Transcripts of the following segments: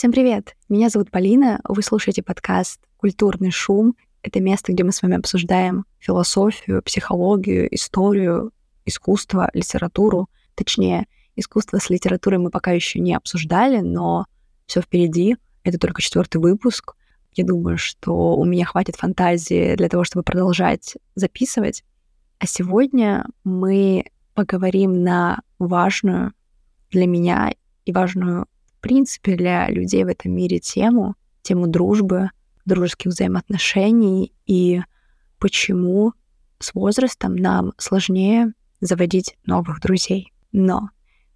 Всем привет! Меня зовут Полина, вы слушаете подкаст «Культурный шум». Это место, где мы с вами обсуждаем философию, психологию, историю, искусство, литературу. Точнее, искусство с литературой мы пока еще не обсуждали, но все впереди. Это только четвертый выпуск. Я думаю, что у меня хватит фантазии для того, чтобы продолжать записывать. А сегодня мы поговорим на важную для меня и важную, в принципе, для людей в этом мире тему, тему дружбы, дружеских взаимоотношений и почему с возрастом нам сложнее заводить новых друзей. Но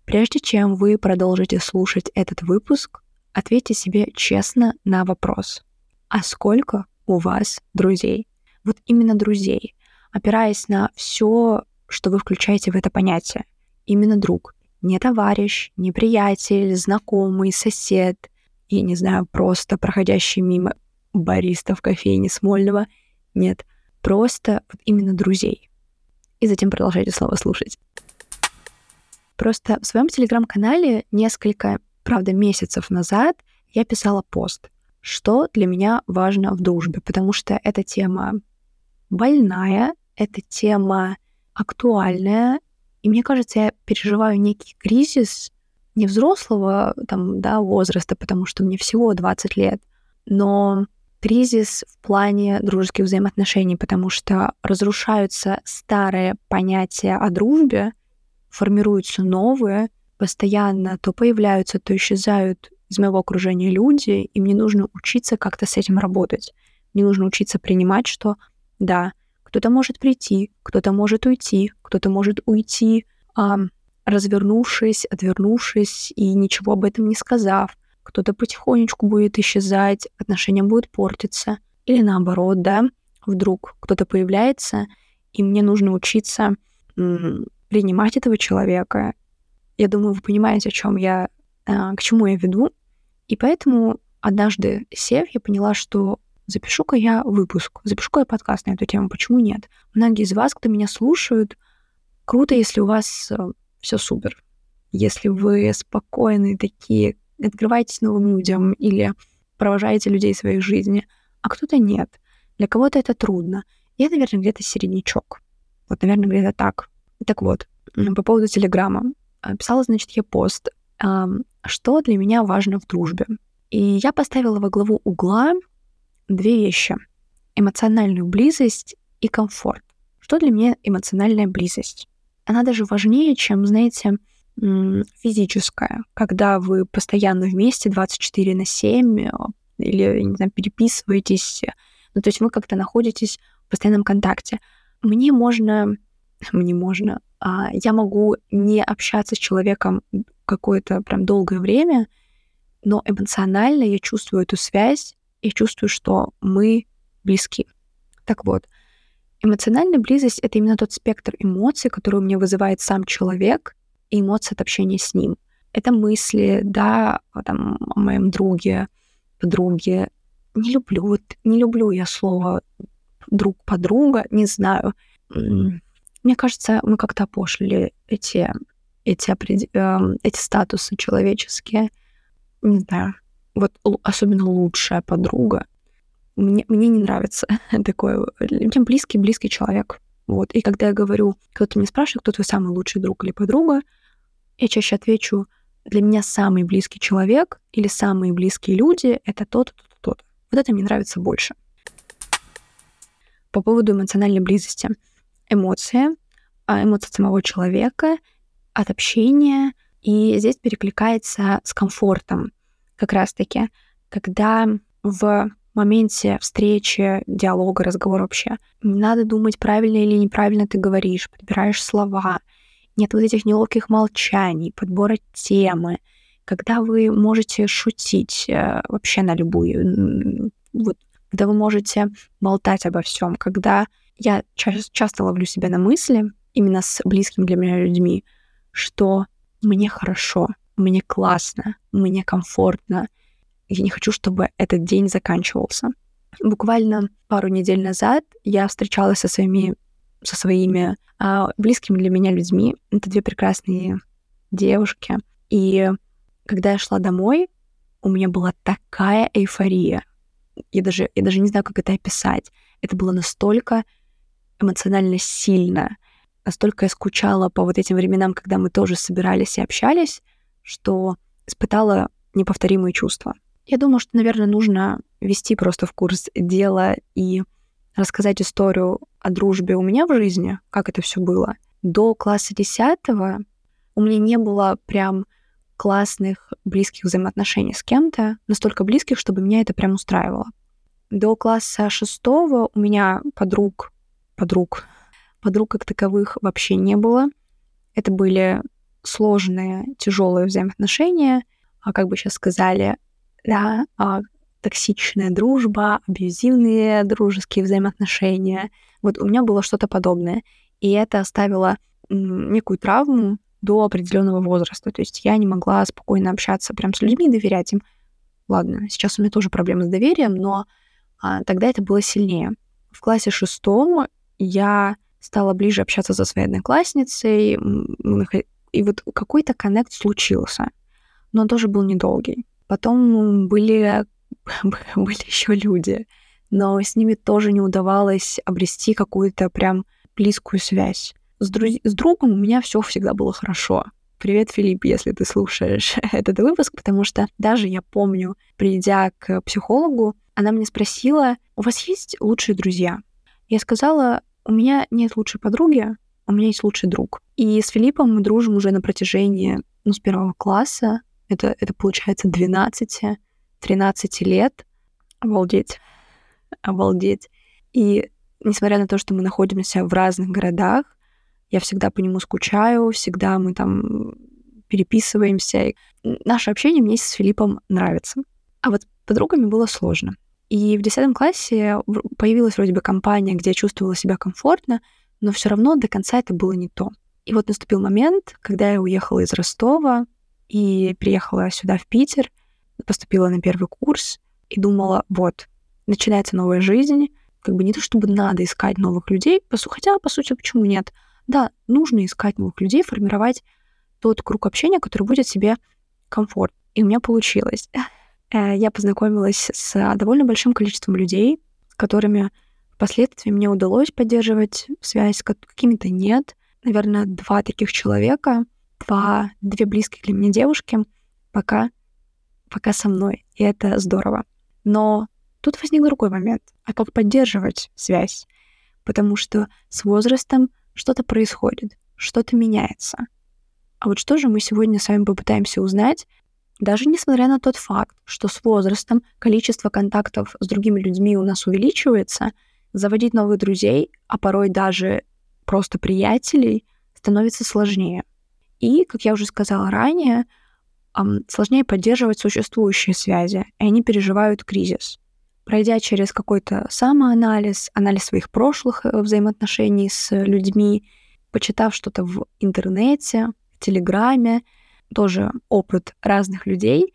прежде чем вы продолжите слушать этот выпуск, ответьте себе честно на вопрос. А сколько у вас друзей? Вот именно друзей, опираясь на все, что вы включаете в это понятие. Именно друг. Не товарищ, не приятель, знакомый, сосед, и, не знаю, просто проходящий мимо бариста в кофейне Смольного. Нет, просто вот именно друзей. И затем продолжайте слово слушать. Просто в своем телеграм-канале несколько, правда, месяцев назад я писала пост, что для меня важно в дружбе, потому что эта тема больная, эта тема актуальная, и мне кажется, я переживаю некий кризис не взрослого там, да, возраста, потому что мне всего 20 лет, но кризис в плане дружеских взаимоотношений, потому что разрушаются старые понятия о дружбе, формируются новые, постоянно то появляются, то исчезают из моего окружения люди, и мне нужно учиться как-то с этим работать. Мне нужно учиться принимать, что да, кто-то может прийти, кто-то может уйти, кто-то может уйти, а, развернувшись, отвернувшись и ничего об этом не сказав. Кто-то потихонечку будет исчезать, отношения будут портиться. Или наоборот, да, вдруг кто-то появляется, и мне нужно учиться принимать этого человека. Я думаю, вы понимаете, о чем я, э, к чему я веду. И поэтому однажды сев, я поняла, что запишу-ка я выпуск, запишу-ка я подкаст на эту тему, почему нет? Многие из вас, кто меня слушают, круто, если у вас э, все супер. Если вы спокойные такие, открываетесь новым людям или провожаете людей в своей жизни, а кто-то нет. Для кого-то это трудно. Я, наверное, где-то середнячок. Вот, наверное, где-то так. Так вот, по поводу Телеграма. Э, писала, значит, я пост, что для меня важно в дружбе. И я поставила во главу угла две вещи. Эмоциональную близость и комфорт. Что для меня эмоциональная близость? Она даже важнее, чем, знаете, физическая, когда вы постоянно вместе 24 на 7 э, или, не знаю, переписываетесь. Ну, то есть вы как-то находитесь в постоянном контакте. Мне можно... Мне можно... А, я могу не общаться с человеком какое-то прям долгое время, но эмоционально я чувствую эту связь, и чувствую, что мы близки. Так вот, эмоциональная близость — это именно тот спектр эмоций, который у меня вызывает сам человек, и эмоции от общения с ним. Это мысли, да, там, о моем друге, подруге. Не люблю, вот не люблю я слово друг подруга, не знаю. Мне кажется, мы как-то опошлили эти, эти, эм, эти статусы человеческие. Не знаю, вот особенно лучшая подруга, мне, мне не нравится такое. Тем близкий, близкий человек. Вот. И когда я говорю, кто-то меня спрашивает, кто твой самый лучший друг или подруга, я чаще отвечу, для меня самый близкий человек или самые близкие люди — это тот-то, тот-то, тот. Вот это мне нравится больше. По поводу эмоциональной близости. Эмоции, а, эмоции самого человека, от общения, и здесь перекликается с комфортом как раз-таки, когда в моменте встречи, диалога, разговора вообще, не надо думать, правильно или неправильно ты говоришь, подбираешь слова, нет вот этих неловких молчаний, подбора темы, когда вы можете шутить э, вообще на любую, вот, когда вы можете болтать обо всем, когда я ча- часто ловлю себя на мысли, именно с близкими для меня людьми, что мне хорошо, мне классно, мне комфортно. Я не хочу, чтобы этот день заканчивался. Буквально пару недель назад я встречалась со своими, со своими а, близкими для меня людьми. Это две прекрасные девушки. И когда я шла домой, у меня была такая эйфория. Я даже, я даже не знаю, как это описать. Это было настолько эмоционально сильно, настолько я скучала по вот этим временам, когда мы тоже собирались и общались, что испытала неповторимые чувства. Я думаю, что, наверное, нужно вести просто в курс дела и рассказать историю о дружбе у меня в жизни, как это все было. До класса 10 у меня не было прям классных, близких взаимоотношений с кем-то, настолько близких, чтобы меня это прям устраивало. До класса шестого у меня подруг, подруг, подруг как таковых вообще не было. Это были сложные, тяжелые взаимоотношения, а как бы сейчас сказали, да, а, токсичная дружба, абьюзивные дружеские взаимоотношения. Вот у меня было что-то подобное. И это оставило некую травму до определенного возраста. То есть я не могла спокойно общаться прям с людьми, доверять им. Ладно, сейчас у меня тоже проблемы с доверием, но а, тогда это было сильнее. В классе шестом я стала ближе общаться со своей одноклассницей, и вот какой-то коннект случился, но он тоже был недолгий. Потом были, были еще люди, но с ними тоже не удавалось обрести какую-то прям близкую связь. С, друз... с другом у меня все всегда было хорошо. Привет, Филипп, если ты слушаешь этот выпуск, потому что даже я помню, придя к психологу, она меня спросила, у вас есть лучшие друзья? Я сказала, у меня нет лучшей подруги, у меня есть лучший друг. И с Филиппом мы дружим уже на протяжении, ну, с первого класса. Это, это получается 12-13 лет. Обалдеть. Обалдеть. И несмотря на то, что мы находимся в разных городах, я всегда по нему скучаю, всегда мы там переписываемся. Наше общение мне с Филиппом нравится. А вот подругами было сложно. И в 10 классе появилась вроде бы компания, где я чувствовала себя комфортно, но все равно до конца это было не то. И вот наступил момент, когда я уехала из Ростова и приехала сюда, в Питер, поступила на первый курс и думала, вот, начинается новая жизнь, как бы не то чтобы надо искать новых людей, хотя, по сути, почему нет? Да, нужно искать новых людей, формировать тот круг общения, который будет себе комфорт. И у меня получилось. Э, я познакомилась с довольно большим количеством людей, с которыми впоследствии мне удалось поддерживать связь, с какими-то нет. Наверное, два таких человека, два, две близкие для меня девушки пока, пока со мной. И это здорово. Но тут возник другой момент. А как поддерживать связь? Потому что с возрастом что-то происходит, что-то меняется. А вот что же мы сегодня с вами попытаемся узнать, даже несмотря на тот факт, что с возрастом количество контактов с другими людьми у нас увеличивается, заводить новых друзей, а порой даже просто приятелей, становится сложнее. И, как я уже сказала ранее, сложнее поддерживать существующие связи, и они переживают кризис пройдя через какой-то самоанализ, анализ своих прошлых э, взаимоотношений с людьми, почитав что-то в интернете, в Телеграме, тоже опыт разных людей,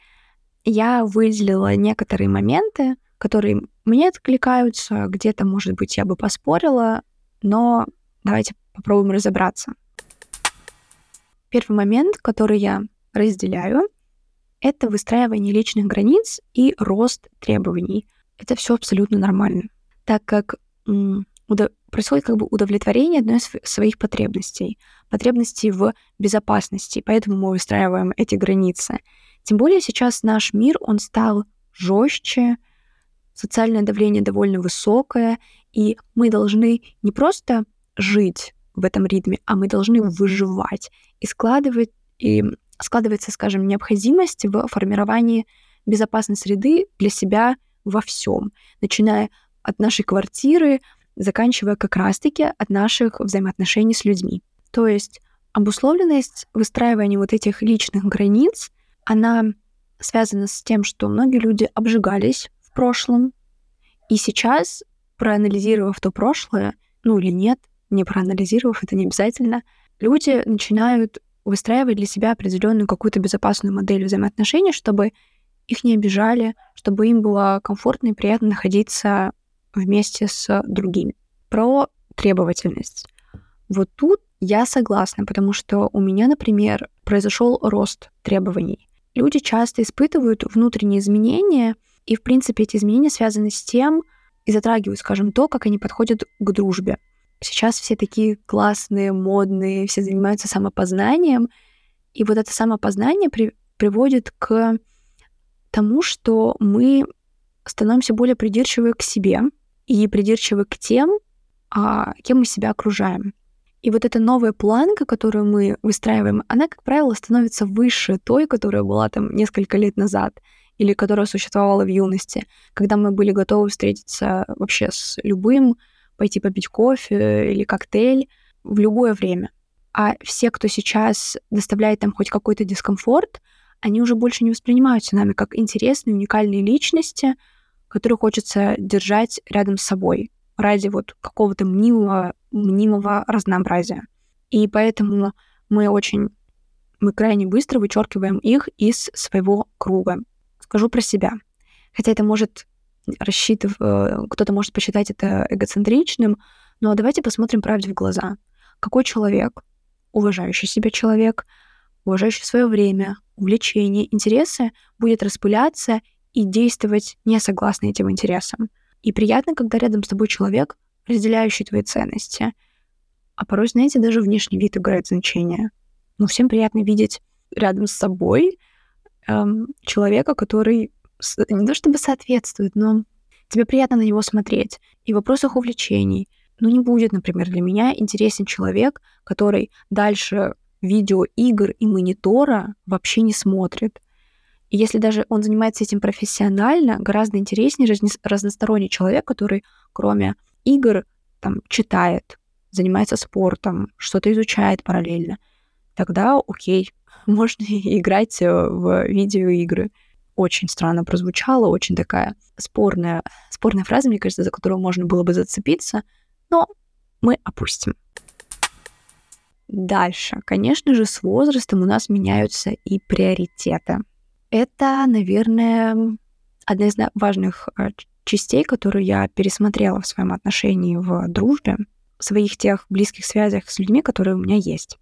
я выделила некоторые моменты, которые мне откликаются, где-то, может быть, я бы поспорила, но давайте попробуем разобраться. Первый момент, который я разделяю, это выстраивание личных границ и рост требований — это все абсолютно нормально, так как происходит как бы удовлетворение одной из своих потребностей, потребностей в безопасности, поэтому мы выстраиваем эти границы. Тем более сейчас наш мир, он стал жестче, социальное давление довольно высокое, и мы должны не просто жить в этом ритме, а мы должны выживать и складывать, и складывается, скажем, необходимость в формировании безопасной среды для себя во всем, начиная от нашей квартиры, заканчивая как раз-таки от наших взаимоотношений с людьми. То есть обусловленность выстраивания вот этих личных границ, она связана с тем, что многие люди обжигались прошлом, и сейчас, проанализировав то прошлое, ну или нет, не проанализировав, это не обязательно, люди начинают выстраивать для себя определенную какую-то безопасную модель взаимоотношений, чтобы их не обижали, чтобы им было комфортно и приятно находиться вместе с другими. Про требовательность. Вот тут я согласна, потому что у меня, например, произошел рост требований. люди часто испытывают внутренние изменения, и, в принципе, эти изменения связаны с тем и затрагивают, скажем, то, как они подходят к дружбе. Сейчас все такие классные, модные, все занимаются самопознанием, и вот это самопознание при, приводит к тому, что мы становимся более придирчивы к себе и придирчивы к тем, а, кем мы себя окружаем. И вот эта новая планка, которую мы выстраиваем, она, как правило, становится выше той, которая была там несколько лет назад или которая существовала в юности, когда мы были готовы встретиться вообще с любым, пойти попить кофе или коктейль в любое время. А все, кто сейчас доставляет нам хоть какой-то дискомфорт, они уже больше не воспринимаются нами как интересные, уникальные личности, которые хочется держать рядом с собой ради вот какого-то мнимого, мнимого разнообразия. И поэтому мы очень, мы крайне быстро вычеркиваем их из своего круга. Скажу про себя. Хотя это может рассчитывать, э, кто-то может посчитать это эгоцентричным, но давайте посмотрим правде в глаза. Какой человек, уважающий себя человек, уважающий свое время, увлечения, интересы, будет распыляться и действовать не согласно этим интересам. И приятно, когда рядом с тобой человек, разделяющий твои ценности. А порой, знаете, даже внешний вид играет значение. Но всем приятно видеть рядом с собой эм, человека, который не то чтобы соответствует, но тебе приятно на него смотреть. И в вопросах увлечений. Ну, не будет, например, для меня интересен человек, который дальше видеоигр и монитора вообще не смотрит. И если даже он занимается этим профессионально, гораздо интереснее разносторонний человек, который кроме игр там читает, занимается спортом, что-то изучает параллельно. Тогда окей, можно играть э, в видеоигры. Очень странно прозвучало, очень такая спорная, спорная фраза, мне кажется, за которую можно было бы зацепиться, но мы опустим. Дальше. Конечно же, с возрастом у нас меняются и приоритеты. Это, наверное, одна из важных э, частей, которую я пересмотрела в своем отношении в дружбе, в своих тех близких связях с людьми, которые у меня есть.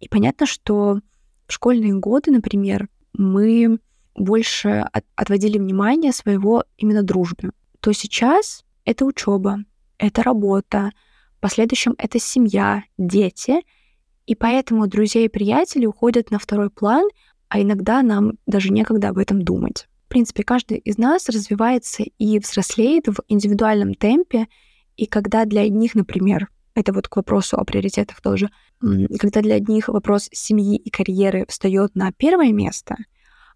И понятно, что в школьные годы, например, мы больше от, отводили внимание своего именно дружбе. То сейчас это учеба, это работа, в последующем это семья, дети, и поэтому друзья и приятели уходят на второй план, а иногда нам даже некогда об этом думать. В принципе, каждый из нас развивается и взрослеет в индивидуальном темпе, и когда для одних, например, это вот к вопросу о приоритетах тоже, когда для одних вопрос семьи и карьеры встает на первое место,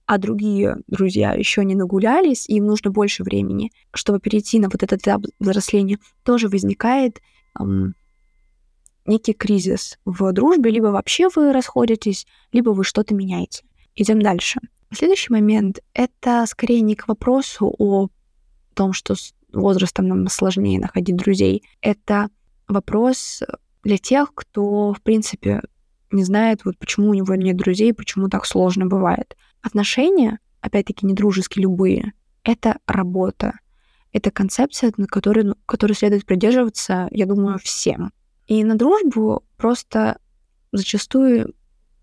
а другие друзья еще не нагулялись, им нужно больше времени, чтобы перейти на вот этот этап взросления, тоже возникает эм, некий кризис в дружбе, либо вообще вы расходитесь, либо вы что-то меняете. Идем дальше. Следующий момент — это скорее не к вопросу о том, что с возрастом нам сложнее находить друзей. Это вопрос для тех, кто, в принципе, не знает, вот почему у него нет друзей, почему так сложно бывает. Отношения, опять-таки, не дружеские любые, это работа. Это концепция, на которой, ну, которой следует придерживаться, я думаю, всем. И на дружбу просто зачастую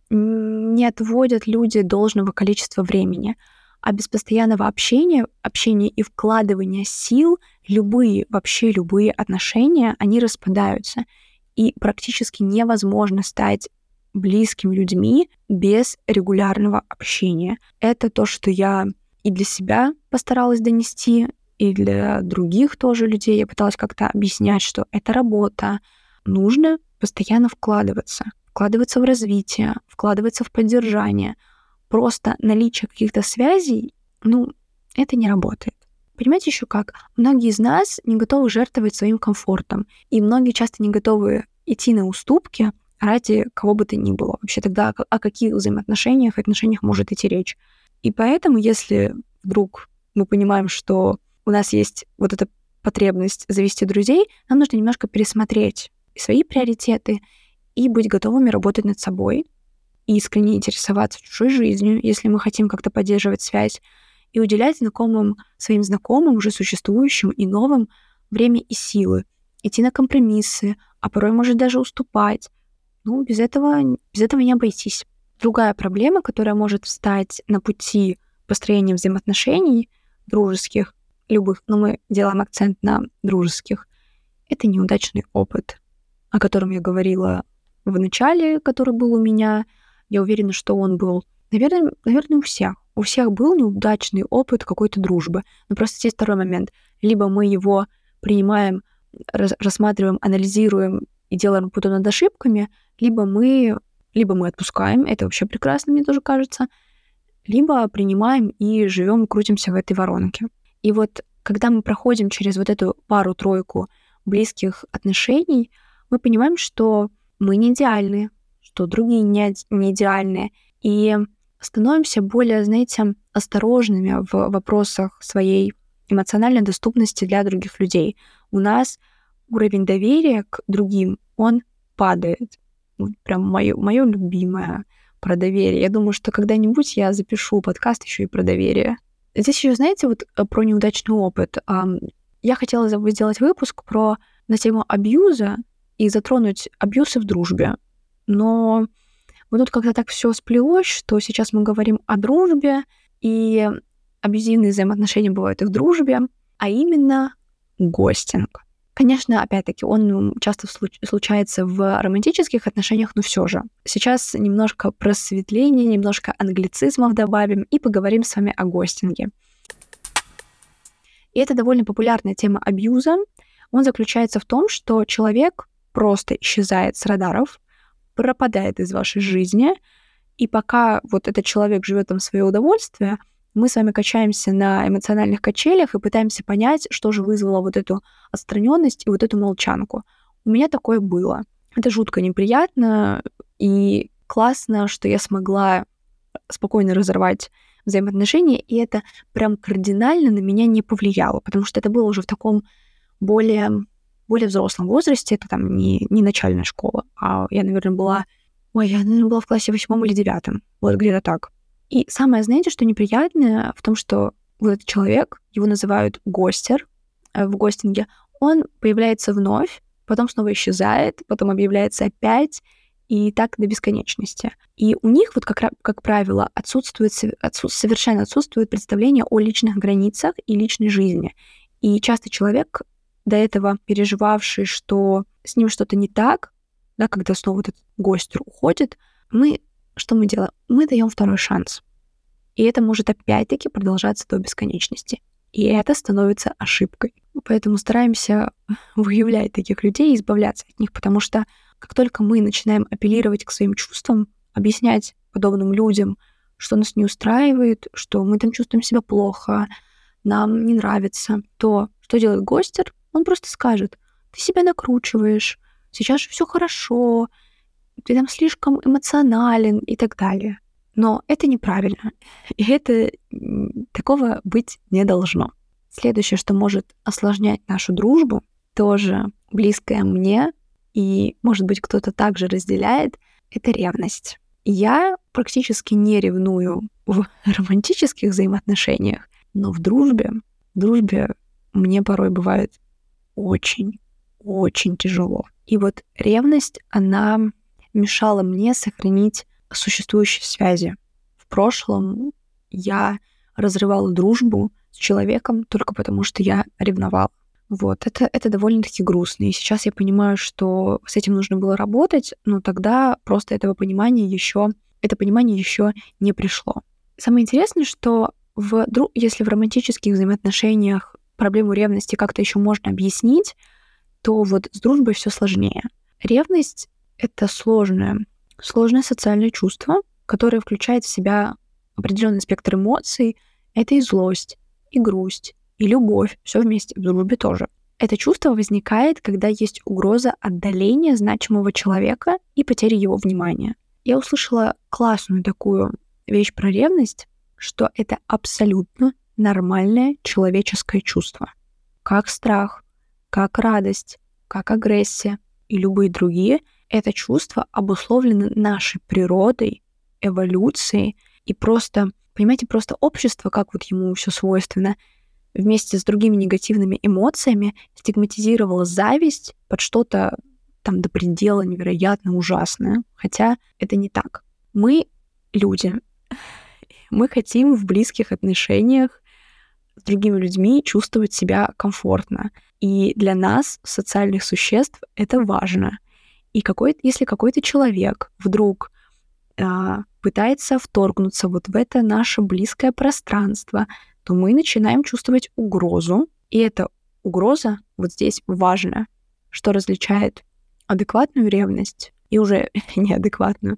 не отводят люди должного количества времени. А без постоянного общения, общения и вкладывания сил, любые, вообще любые отношения, они распадаются. И практически невозможно стать близкими людьми без регулярного общения. Это то, что я и для себя постаралась донести, и для других тоже людей я пыталась как-то объяснять, что это работа, нужно постоянно вкладываться вкладываться в развитие, вкладываться в поддержание. Просто наличие каких-то связей, ну, это не работает. Понимаете еще как? Многие из нас не готовы жертвовать своим комфортом, и многие часто не готовы идти на уступки ради кого бы то ни было. Вообще тогда о каких взаимоотношениях, отношениях может идти речь? И поэтому, если вдруг мы понимаем, что у нас есть вот эта потребность завести друзей, нам нужно немножко пересмотреть свои приоритеты и быть готовыми работать над собой, искренне интересоваться чужой жизнью, если мы хотим как-то поддерживать связь, и уделять знакомым, своим знакомым, уже существующим и новым, время и силы, идти на компромиссы, а порой, может, даже уступать. Ну, без этого, без этого не обойтись. другая проблема, которая может встать на пути построения взаимоотношений дружеских, любых, но мы делаем акцент на дружеских, это неудачный опыт, о котором я говорила в начале, который был у меня. Я уверена, что он был, наверное, наверное, у всех. У всех был неудачный опыт какой-то дружбы. Но просто здесь второй момент. Либо мы его принимаем, рассматриваем, анализируем и делаем потом над ошибками, либо мы, либо мы отпускаем, это вообще прекрасно, мне тоже кажется, либо принимаем и живем, крутимся в этой воронке. И вот когда мы проходим через вот эту пару-тройку близких отношений, мы понимаем, что мы не идеальны, что другие не, не идеальные, и становимся более, знаете, осторожными в вопросах своей эмоциональной доступности для других людей. У нас уровень доверия к другим, он падает. Вот прям мое, мое любимое про доверие. Я думаю, что когда-нибудь я запишу подкаст еще и про доверие. Здесь еще, знаете, вот э, про неудачный опыт. Я хотела сделать выпуск про на тему абьюза и затронуть абьюзы в дружбе. Но вот тут как-то так все сплелось, что сейчас мы говорим о дружбе, и абьюзивные взаимоотношения бывают и в дружбе, а именно гостинг. Конечно, опять-таки, он часто случается в романтических отношениях, но все же. Сейчас немножко просветления, немножко англицизмов добавим и поговорим с вами о гостинге. И это довольно популярная тема абьюза. Он заключается в том, что человек просто исчезает с радаров, пропадает из вашей жизни, и пока вот этот человек живет там свое удовольствие, мы с вами качаемся на эмоциональных качелях и пытаемся понять, что же вызвало вот эту отстраненность и вот эту молчанку. У меня такое было. Это жутко неприятно, и классно, что я смогла спокойно разорвать взаимоотношения, и это прям кардинально на меня не повлияло, потому что это было уже в таком более, более взрослом возрасте, это там не, не начальная школа, а я, наверное, была... Ой, я, наверное, была в классе восьмом или девятом, вот где-то так. И самое, знаете, что неприятное в том, что вот этот человек, его называют гостер э, в гостинге, он появляется вновь, потом снова исчезает, потом объявляется опять, и так до бесконечности. И у них, вот как, как правило, отсутствует, отсутствует, совершенно отсутствует представление о личных границах и личной жизни. И часто человек, до этого переживавший, что с ним что-то не так, да, когда снова этот гость уходит, мы что мы делаем? Мы даем второй шанс. И это может опять-таки продолжаться до бесконечности. И это становится ошибкой. Поэтому стараемся выявлять таких людей и избавляться от них, потому что как только мы начинаем апеллировать к своим чувствам, объяснять подобным людям, что нас не устраивает, что мы там чувствуем себя плохо, нам не нравится, то что делает гостер? Он просто скажет, ты себя накручиваешь, сейчас же все хорошо, ты там слишком эмоционален и так далее. Но это неправильно. И это такого быть не должно. Следующее, что может осложнять нашу дружбу, тоже близкое мне, и, может быть, кто-то также разделяет, это ревность. Я практически не ревную в романтических взаимоотношениях, но в дружбе, в дружбе мне порой бывает очень, очень тяжело. И вот ревность, она мешала мне сохранить существующие связи. В прошлом я разрывала дружбу с человеком только потому, что я ревновала. Вот, это, это довольно-таки грустно. И сейчас я понимаю, что с этим нужно было работать, но тогда просто этого понимания еще, это понимание еще не пришло. Самое интересное, что в, если в романтических взаимоотношениях проблему ревности как-то еще можно объяснить, то вот с дружбой все сложнее. Ревность — это сложное, сложное социальное чувство, которое включает в себя определенный спектр эмоций. Это и злость, и грусть, и любовь, все вместе, в дружбе тоже. Это чувство возникает, когда есть угроза отдаления значимого человека и потери его внимания. Я услышала классную такую вещь про ревность, что это абсолютно нормальное человеческое чувство. Как страх, как радость, как агрессия и любые другие, это чувство обусловлено нашей природой, эволюцией и просто, понимаете, просто общество, как вот ему все свойственно, вместе с другими негативными эмоциями стигматизировала зависть под что-то там до предела невероятно ужасное. Хотя это не так. Мы люди. Мы хотим в близких отношениях с другими людьми чувствовать себя комфортно. И для нас, социальных существ, это важно. И какой если какой-то человек вдруг а, пытается вторгнуться вот в это наше близкое пространство, то мы начинаем чувствовать угрозу. И эта угроза вот здесь важна, что различает адекватную ревность и уже неадекватную.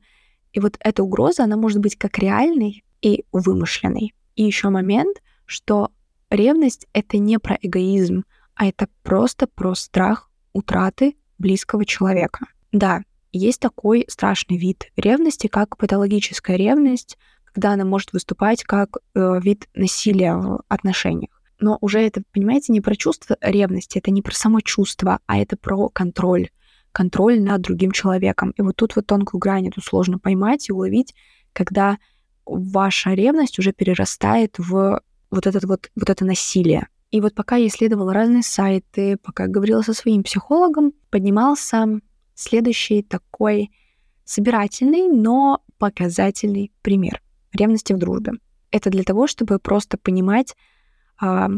И вот эта угроза, она может быть как реальной и вымышленной. И еще момент, что ревность — это не про эгоизм, а это просто про страх утраты близкого человека. Да, есть такой страшный вид ревности, как патологическая ревность, когда она может выступать как э, вид насилия в отношениях. Но уже это, понимаете, не про чувство ревности, это не про само чувство, а это про контроль. Контроль над другим человеком. И вот тут вот тонкую грань эту сложно поймать и уловить, когда ваша ревность уже перерастает в вот, этот вот, вот это насилие. И вот пока я исследовала разные сайты, пока говорила со своим психологом, поднимался следующий такой собирательный, но показательный пример ревности в дружбе. Это для того, чтобы просто понимать а,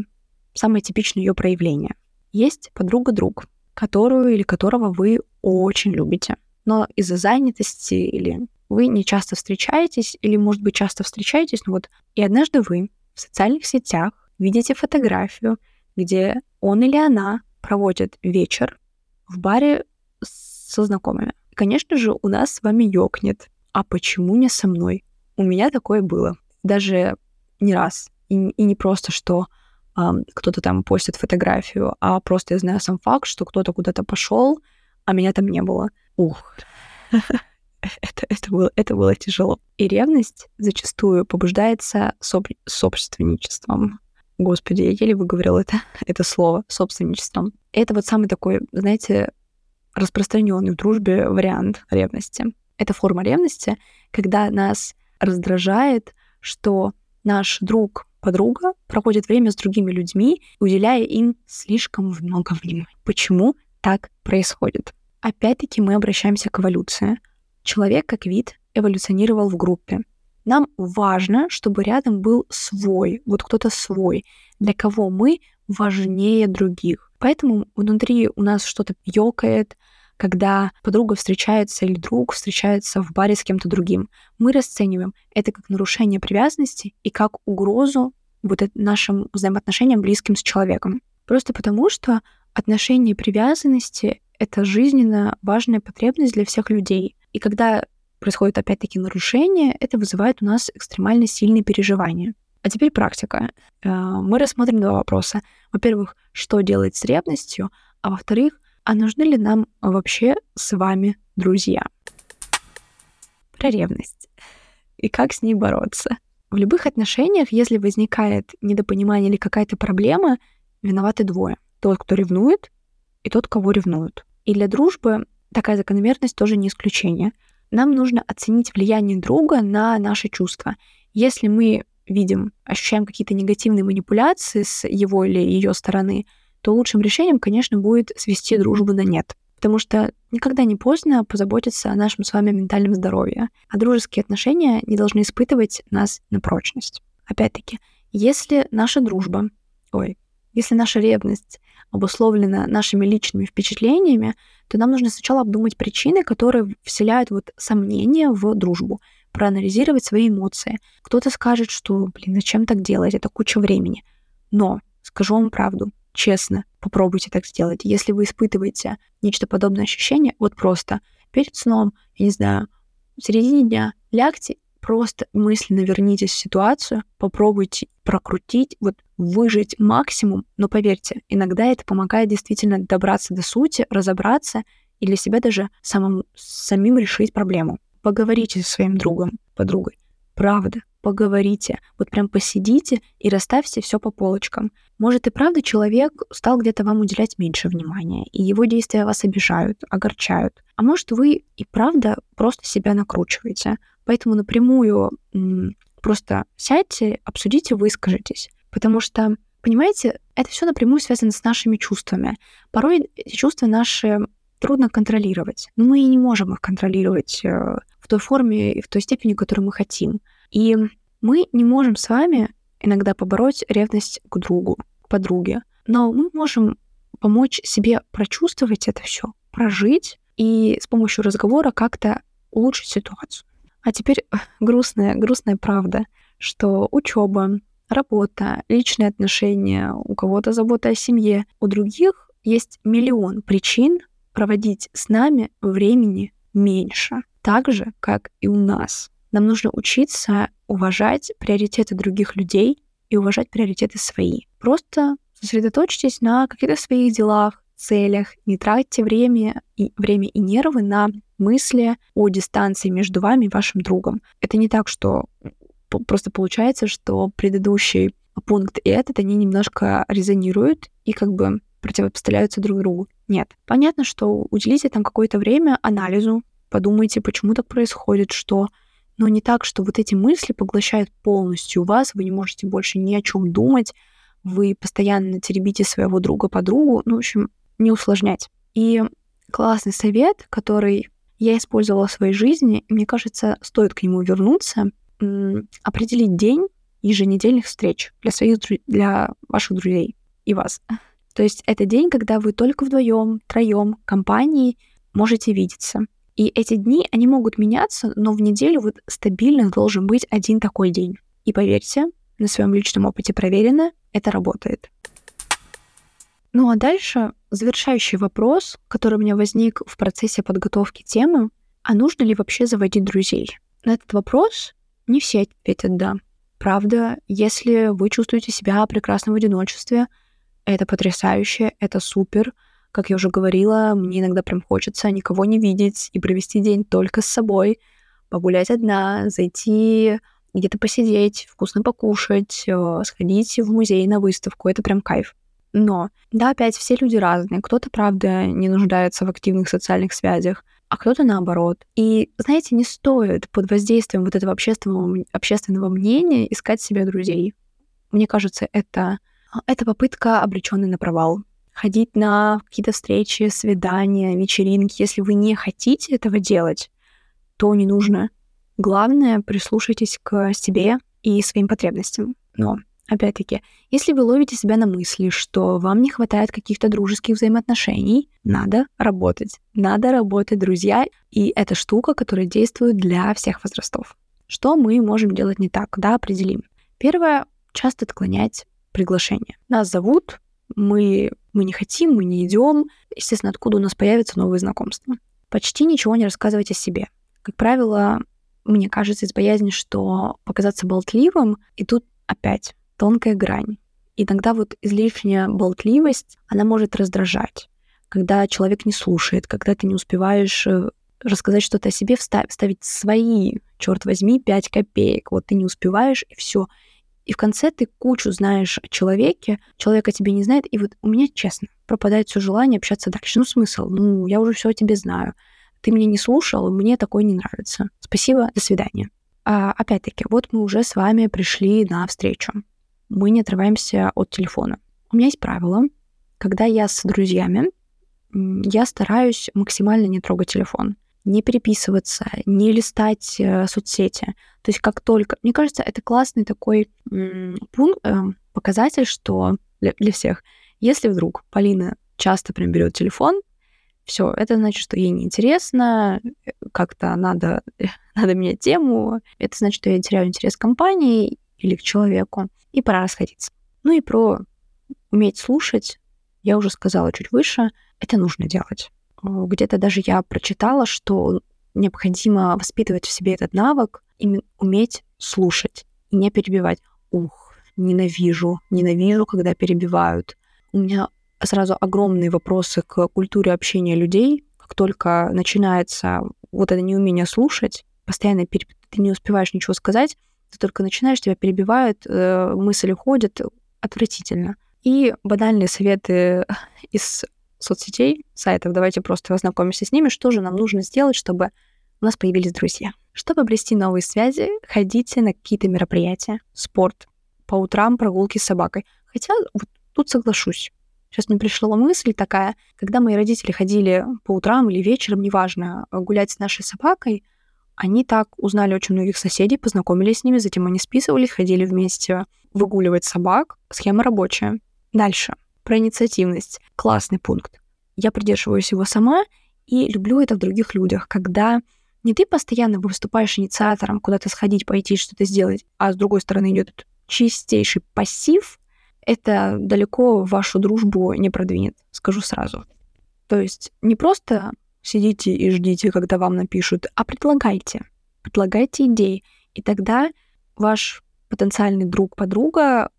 самое типичное ее проявление. Есть подруга-друг, которую или которого вы очень любите, но из-за занятости или вы не часто встречаетесь, или, может быть, часто встречаетесь, но вот и однажды вы в социальных сетях видите фотографию, где он или она проводят вечер в баре со знакомыми. Конечно же, у нас с вами ёкнет. А почему не со мной? У меня такое было. Даже не раз. И, и не просто, что эм, кто-то там постит фотографию, а просто я знаю сам факт, что кто-то куда-то пошел, а меня там не было. Ух. это, это, было, это было тяжело. И ревность зачастую побуждается соб, собственничеством. Господи, я еле выговорила это, это слово, собственничеством. Это вот самый такой, знаете, распространенный в дружбе вариант ревности. Это форма ревности, когда нас раздражает, что наш друг, подруга проводит время с другими людьми, уделяя им слишком много внимания. Почему так происходит? Опять-таки мы обращаемся к эволюции. Человек как вид эволюционировал в группе. Нам важно, чтобы рядом был свой, вот кто-то свой, для кого мы важнее других. Поэтому внутри у нас что-то ёкает, когда подруга встречается или друг встречается в баре с кем-то другим. Мы расцениваем это как нарушение привязанности и как угрозу вот нашим взаимоотношениям близким с человеком. Просто потому, что отношения привязанности — это жизненно важная потребность для всех людей. И когда происходит опять-таки нарушение, это вызывает у нас экстремально сильные переживания. А теперь практика. Э, мы рассмотрим два вопроса. Во-первых, что делать с ревностью, а во-вторых, а нужны ли нам вообще с вами друзья? Про ревность. И как с ней бороться? В любых отношениях, если возникает недопонимание или какая-то проблема, виноваты двое. Тот, кто ревнует, и тот, кого ревнуют. И для дружбы такая закономерность тоже не исключение. Нам нужно оценить влияние друга на наши чувства. Если мы видим, ощущаем какие-то негативные манипуляции с его или ее стороны, то лучшим решением, конечно, будет свести дружбу на нет. Потому что никогда не поздно позаботиться о нашем с вами ментальном здоровье. А дружеские отношения не должны испытывать нас на прочность. Опять-таки, если наша дружба, ой, если наша ревность обусловлена нашими личными впечатлениями, то нам нужно сначала обдумать причины, которые вселяют вот сомнения в дружбу, проанализировать свои эмоции. Кто-то скажет, что, блин, зачем так делать, это куча времени. Но скажу вам правду, честно, попробуйте так сделать. Если вы испытываете нечто подобное ощущение, вот просто перед сном, я не знаю, в середине дня лягте просто мысленно вернитесь в ситуацию, попробуйте прокрутить, вот выжить максимум, но поверьте, иногда это помогает действительно добраться до сути, разобраться и для себя даже самым, самим решить проблему. Поговорите со своим другом, подругой. Правда, поговорите. Вот прям посидите и расставьте все по полочкам. Может и правда человек стал где-то вам уделять меньше внимания, и его действия вас обижают, огорчают. А может вы и правда просто себя накручиваете. Поэтому напрямую просто сядьте, обсудите, выскажитесь. Потому что, понимаете, это все напрямую связано с нашими чувствами. Порой эти чувства наши трудно контролировать. Но мы и не можем их контролировать э, в той форме и в той степени, которую мы хотим. И мы не можем с вами иногда побороть ревность к другу, к подруге. Но мы можем помочь себе прочувствовать это все, прожить и с помощью разговора как-то улучшить ситуацию. А теперь грустная, грустная правда, что учеба, работа, личные отношения, у кого-то забота о семье, у других есть миллион причин проводить с нами времени меньше, так же, как и у нас. Нам нужно учиться уважать приоритеты других людей и уважать приоритеты свои. Просто сосредоточьтесь на каких-то своих делах, целях, не тратьте время и, время и нервы на мысли о дистанции между вами и вашим другом. Это не так, что просто получается, что предыдущий пункт и этот, они немножко резонируют и как бы противопоставляются друг другу. Нет. Понятно, что уделите там какое-то время анализу, подумайте, почему так происходит, что но не так, что вот эти мысли поглощают полностью вас, вы не можете больше ни о чем думать, вы постоянно теребите своего друга подругу, ну, в общем, не усложнять. И классный совет, который я использовала в своей жизни, мне кажется, стоит к нему вернуться, определить день еженедельных встреч для своих для ваших друзей и вас. То есть это день, когда вы только вдвоем, троем, компанией можете видеться. И эти дни, они могут меняться, но в неделю вот стабильно должен быть один такой день. И поверьте, на своем личном опыте проверено, это работает. Ну а дальше завершающий вопрос, который у меня возник в процессе подготовки темы, а нужно ли вообще заводить друзей? На этот вопрос не все ответят «да». Правда, если вы чувствуете себя прекрасно в одиночестве, это потрясающе, это супер. Как я уже говорила, мне иногда прям хочется никого не видеть и провести день только с собой, погулять одна, зайти где-то посидеть, вкусно покушать, э, сходить в музей на выставку. Это прям кайф. Но, да, опять все люди разные. Кто-то, правда, не нуждается в активных социальных связях, а кто-то наоборот. И, знаете, не стоит под воздействием вот этого общественного, общественного мнения искать себе друзей. Мне кажется, это, это попытка, обреченная на провал. Ходить на какие-то встречи, свидания, вечеринки. Если вы не хотите этого делать, то не нужно. Главное, прислушайтесь к себе и своим потребностям. Но Опять-таки, если вы ловите себя на мысли, что вам не хватает каких-то дружеских взаимоотношений, надо работать. Надо работать, друзья. И это штука, которая действует для всех возрастов. Что мы можем делать не так? Да, определим. Первое, часто отклонять приглашение. Нас зовут, мы, мы не хотим, мы не идем. Естественно, откуда у нас появятся новые знакомства? Почти ничего не рассказывать о себе. Как правило, мне кажется, из боязни, что показаться болтливым, и тут опять тонкая грань. Иногда вот излишняя болтливость, она может раздражать. Когда человек не слушает, когда ты не успеваешь э, рассказать что-то о себе, вставить, свои, черт возьми, 5 копеек. Вот ты не успеваешь, и все. И в конце ты кучу знаешь о человеке, человек о тебе не знает, и вот у меня, честно, пропадает все желание общаться дальше. Ну, смысл? Ну, я уже все о тебе знаю. Ты меня не слушал, мне такое не нравится. Спасибо, до свидания. А, опять-таки, вот мы уже с вами пришли на встречу мы не отрываемся от телефона. У меня есть правило, когда я с друзьями, я стараюсь максимально не трогать телефон, не переписываться, не листать э, соцсети. То есть как только... Мне кажется, это классный такой пункт, э, показатель, что для, для всех, если вдруг Полина часто прям берет телефон, все, это значит, что ей неинтересно, э, как-то надо, надо менять тему, это значит, что я теряю интерес к компании или к человеку и пора расходиться. Ну и про уметь слушать, я уже сказала чуть выше, это нужно делать. Где-то даже я прочитала, что необходимо воспитывать в себе этот навык, и уметь слушать и не перебивать. Ух, ненавижу, ненавижу, когда перебивают. У меня сразу огромные вопросы к культуре общения людей. Как только начинается вот это неумение слушать, постоянно переб... ты не успеваешь ничего сказать, ты только начинаешь, тебя перебивают, э, мысли уходят, отвратительно. И банальные советы из соцсетей, сайтов, давайте просто ознакомимся с ними, что же нам нужно сделать, чтобы у нас появились друзья. Чтобы обрести новые связи, ходите на какие-то мероприятия, спорт, по утрам прогулки с собакой. Хотя вот тут соглашусь, Сейчас мне пришла мысль такая, когда мои родители ходили по утрам или вечером, неважно, гулять с нашей собакой, они так узнали очень многих соседей, познакомились с ними, затем они списывались, ходили вместе выгуливать собак. Схема рабочая. Дальше. Про инициативность. Классный пункт. Я придерживаюсь его сама и люблю это в других людях, когда не ты постоянно выступаешь инициатором куда-то сходить, пойти, что-то сделать, а с другой стороны идет чистейший пассив, это далеко вашу дружбу не продвинет, скажу сразу. То есть не просто сидите и ждите, когда вам напишут, а предлагайте. Предлагайте идеи. И тогда ваш потенциальный друг, подруга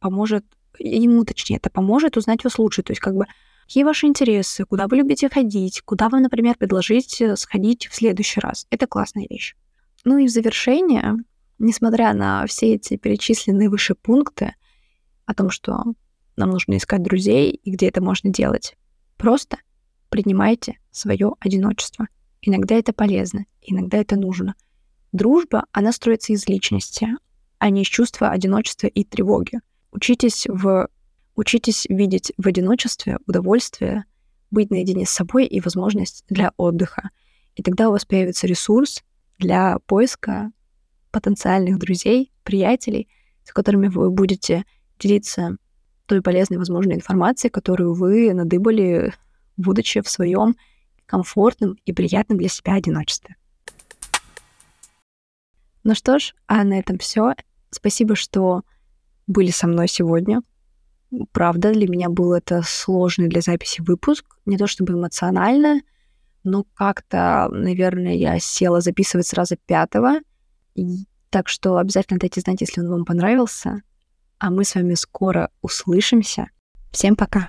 поможет, ему точнее, это поможет узнать вас лучше. То есть как бы какие ваши интересы, куда вы любите ходить, куда вам, например, предложить сходить в следующий раз. Это классная вещь. Ну и в завершение, несмотря на все эти перечисленные выше пункты, о том, что нам нужно искать друзей и где это можно делать. Просто принимайте свое одиночество. Иногда это полезно, иногда это нужно. Дружба, она строится из личности, а не из чувства одиночества и тревоги. Учитесь, в... Учитесь видеть в одиночестве удовольствие, быть наедине с собой и возможность для отдыха. И тогда у вас появится ресурс для поиска потенциальных друзей, приятелей, с которыми вы будете делиться той полезной, возможной информацией, которую вы надыбали, будучи в своем комфортном и приятном для себя одиночестве. Ну что ж, а на этом все. Спасибо, что были со мной сегодня. Правда, для меня был это сложный для записи выпуск. Не то чтобы эмоционально, но как-то, наверное, я села записывать сразу пятого. Так что обязательно дайте знать, если он вам понравился а мы с вами скоро услышимся. Всем пока!